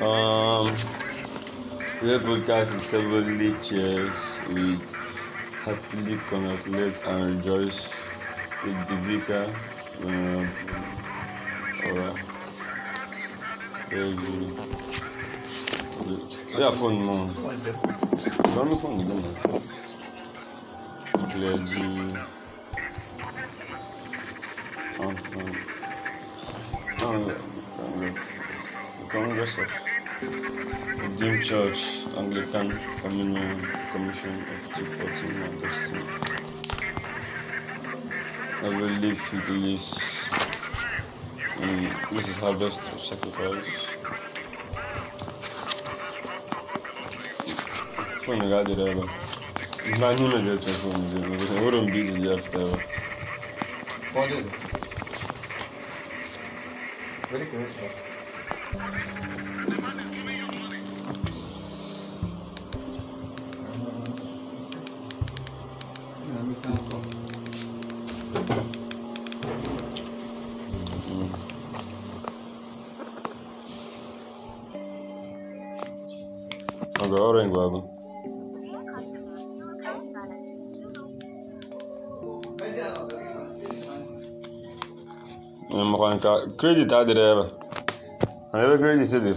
Um, this podcast is severally cheers We heartily congratulate and rejoice with the vicar. Uh, Alright. Phone now? Don't know phone the. Congress of Redeemed Church Anglican Communion Commission of 214 Augustine. I will live with this. Um, this is harvest of sacrifice. Phone the guy did ever. Not him again, phone. I wouldn't be the after. Pode. Very good. Agora, em Não me arrancar. Acreditar, direto. Adịrị ebe a ebe credit dị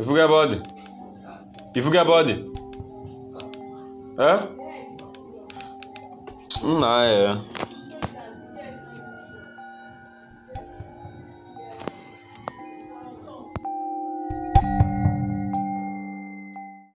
ifuga ebe ọ dị ifuga ebe ọ dị eh nna ya